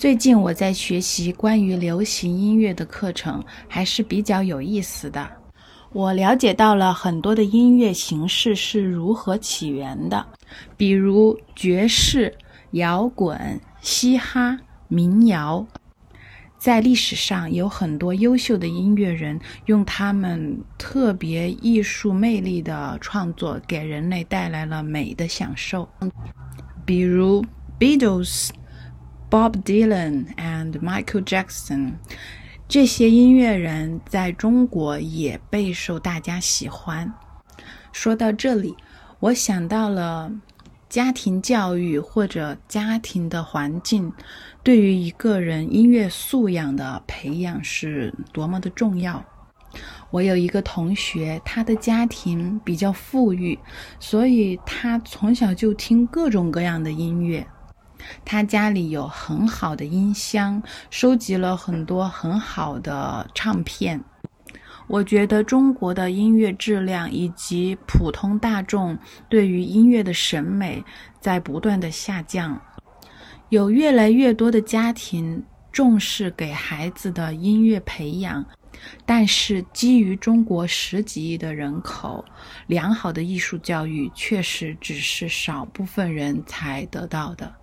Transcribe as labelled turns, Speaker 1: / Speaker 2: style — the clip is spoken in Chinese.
Speaker 1: 最近我在学习关于流行音乐的课程，还是比较有意思的。我了解到了很多的音乐形式是如何起源的，比如爵士、摇滚、嘻哈、民谣。在历史上有很多优秀的音乐人，用他们特别艺术魅力的创作，给人类带来了美的享受。比如 Beatles、Bob Dylan and Michael Jackson，这些音乐人在中国也备受大家喜欢。说到这里，我想到了。家庭教育或者家庭的环境，对于一个人音乐素养的培养是多么的重要。我有一个同学，他的家庭比较富裕，所以他从小就听各种各样的音乐。他家里有很好的音箱，收集了很多很好的唱片。我觉得中国的音乐质量以及普通大众对于音乐的审美在不断的下降，有越来越多的家庭重视给孩子的音乐培养，但是基于中国十几亿的人口，良好的艺术教育确实只是少部分人才得到的。